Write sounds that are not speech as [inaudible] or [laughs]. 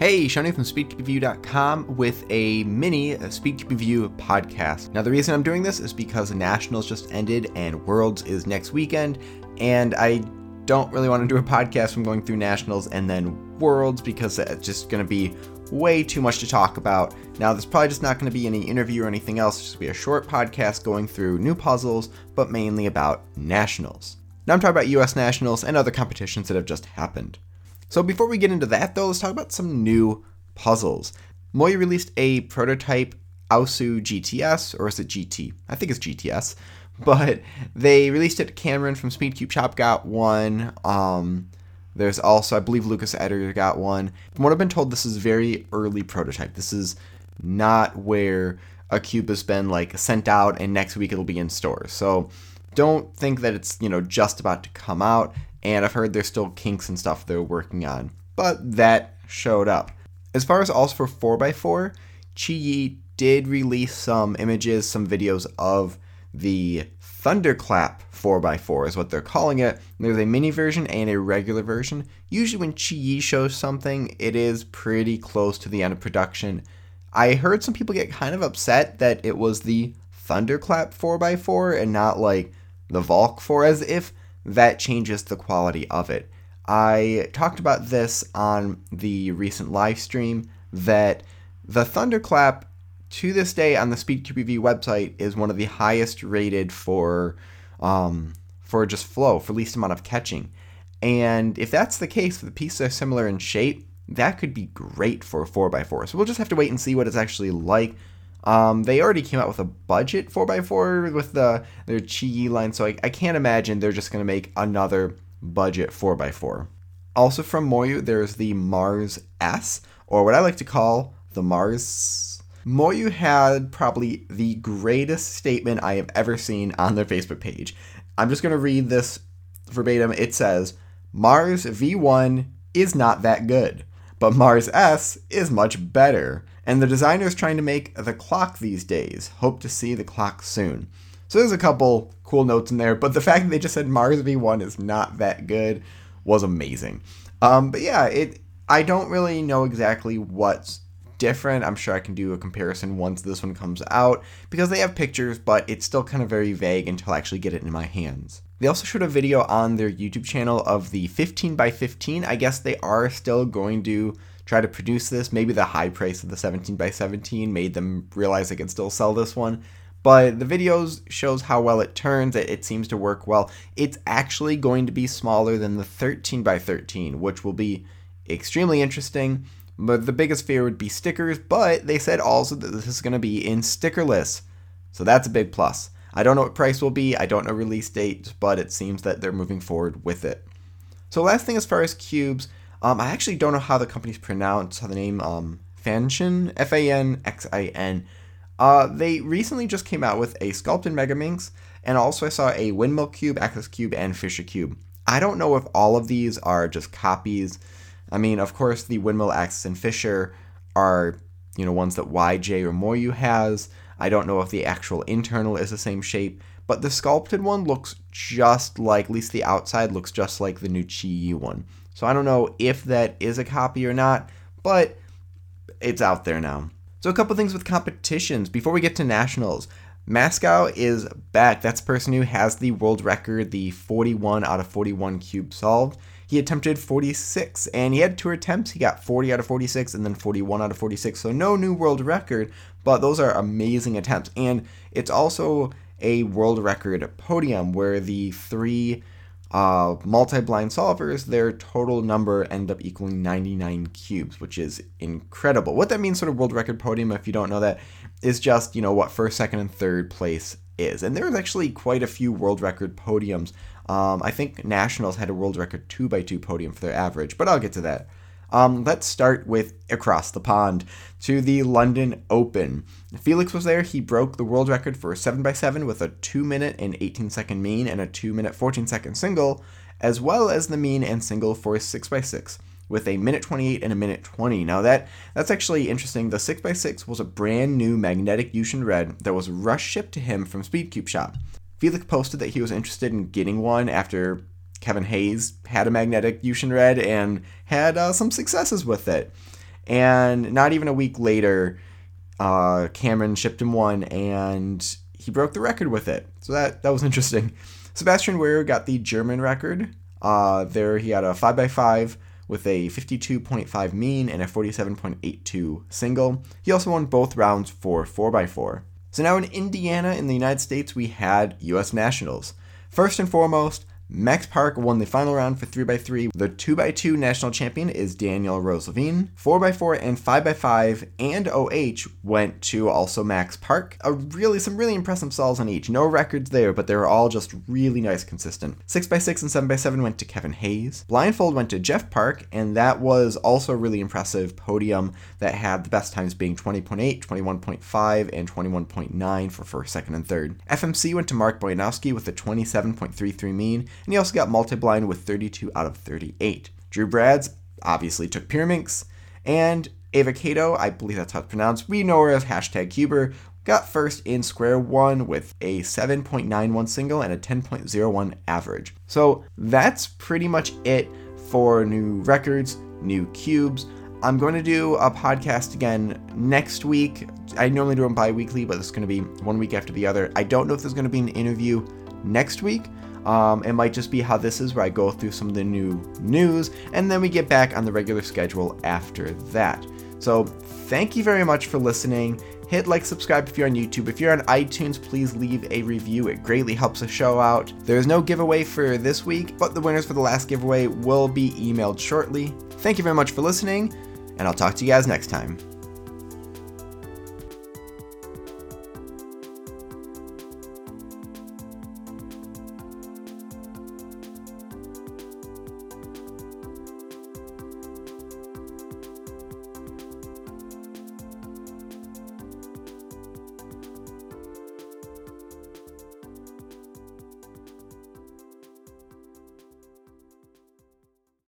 Hey, Shani from SpeedCubeReview.com with a mini SpeedCube Review podcast. Now, the reason I'm doing this is because Nationals just ended and Worlds is next weekend, and I don't really want to do a podcast from going through Nationals and then Worlds because it's just going to be way too much to talk about. Now, there's probably just not going to be any interview or anything else, it's just be a short podcast going through new puzzles, but mainly about Nationals. Now, I'm talking about US Nationals and other competitions that have just happened. So before we get into that though, let's talk about some new puzzles. Moyu released a prototype Aosu GTS, or is it GT? I think it's GTS. [laughs] But they released it. Cameron from Speedcube Shop got one. Um, there's also, I believe, Lucas Etter got one. From what I've been told, this is very early prototype. This is not where a cube has been like sent out and next week it'll be in stores. So don't think that it's you know just about to come out and I've heard there's still kinks and stuff they're working on. But that showed up. As far as also for 4x4, Qiyi did release some images, some videos of the Thunderclap 4x4 is what they're calling it. There's a mini version and a regular version. Usually when Qiyi shows something, it is pretty close to the end of production. I heard some people get kind of upset that it was the Thunderclap 4x4 and not like the Valk 4 as if that changes the quality of it. I talked about this on the recent live stream that the Thunderclap to this day on the SpeedCubeReview website is one of the highest rated for um, for just flow, for least amount of catching. And if that's the case, the pieces are similar in shape, that could be great for a 4x4. So we'll just have to wait and see what it's actually like. Um, they already came out with a budget 4x4 with the their Qiyi line, so I, I can't imagine they're just going to make another budget 4x4. Also from Moyu, there's the Mars S, or what I like to call the Mars. Moyu had probably the greatest statement I have ever seen on their Facebook page. I'm just going to read this verbatim. It says, Mars V1 is not that good, but Mars S is much better. And the designer's trying to make the clock these days. Hope to see the clock soon. So there's a couple cool notes in there, but the fact that they just said Mars V1 is not that good was amazing. Um, but yeah, it I don't really know exactly what's different. I'm sure I can do a comparison once this one comes out because they have pictures, but it's still kind of very vague until I actually get it in my hands. They also showed a video on their YouTube channel of the 15 by 15. I guess they are still going to try to produce this. Maybe the high price of the 17 by 17 made them realize they could still sell this one. But the videos shows how well it turns. It, it seems to work well. It's actually going to be smaller than the 13 by 13, which will be extremely interesting. But the biggest fear would be stickers. But they said also that this is going to be in stickerless, so that's a big plus. I don't know what price will be. I don't know release date, but it seems that they're moving forward with it. So last thing as far as cubes, um, I actually don't know how the company's pronounced, how the name um, Fanxin, F A N X I N. Uh, they recently just came out with a sculpted Megaminx, and also I saw a Windmill Cube, Axis Cube, and Fisher Cube. I don't know if all of these are just copies. I mean, of course, the Windmill, Axis, and Fisher are, you know, ones that YJ or Moyu has. I don't know if the actual internal is the same shape, but the sculpted one looks just like, at least the outside looks just like the new Qiyi one. So I don't know if that is a copy or not, but it's out there now. So a couple things with competitions before we get to nationals. Moscow is back. That's the person who has the world record, the 41 out of 41 cube solved. He attempted 46 and he had two attempts. He got 40 out of 46 and then 41 out of 46. So no new world record, but those are amazing attempts. And it's also a world record podium where the three uh, multi-blind solvers, their total number end up equaling 99 cubes, which is incredible. What that means, sort of world record podium, if you don't know that, is just you know what first, second, and third place is. And there's actually quite a few world record podiums. Um, I think Nationals had a world record two by two podium for their average, but I'll get to that. Um, let's start with across the pond to the London Open. Felix was there. He broke the world record for 7x7 with a 2 minute and 18 second mean and a 2 minute 14 second single, as well as the mean and single for 6x6 with a minute 28 and a minute 20. Now that that's actually interesting. The 6x6 was a brand new magnetic YuXin Red that was rush shipped to him from Speedcube Shop. Felix posted that he was interested in getting one after Kevin Hayes had a magnetic YuXin Red and had uh, some successes with it. And not even a week later, uh, Cameron shipped him one and he broke the record with it. So that, that was [laughs] interesting. Sebastian Weyer got the German record. Uh, there he had a 5x5 with a 52.5 mean and a 47.82 single. He also won both rounds for 4x4. So now in Indiana in the United States, we had US Nationals. First and foremost, Max Park won the final round for 3x3. The 2x2 national champion is Daniel Rose-Levine. 4x4 and 5x5 and OH went to also Max Park. A really some really impressive stalls on each. No records there, but they were all just really nice consistent. 6x6 and 7x7 went to Kevin Hayes. Blindfold went to Jeff Park, and that was also a really impressive podium that had the best times being 20.8, 21.5, and 21.9 for first, second, and third. FMC went to Mark Boyanowski with a 27.33 mean and he also got multi-blind with 32 out of 38. Drew Brads obviously took Pyraminx, and Ava Cato, I believe that's how it's pronounced, we know her as hashtag Cuber, got first in square one with a 7.91 single and a 10.01 average. So that's pretty much it for new records, new cubes. I'm going to do a podcast again next week. I normally do them bi weekly, but it's going to be one week after the other. I don't know if there's going to be an interview next week, um, it might just be how this is, where I go through some of the new news, and then we get back on the regular schedule after that. So, thank you very much for listening. Hit like, subscribe if you're on YouTube. If you're on iTunes, please leave a review. It greatly helps the show out. There's no giveaway for this week, but the winners for the last giveaway will be emailed shortly. Thank you very much for listening, and I'll talk to you guys next time.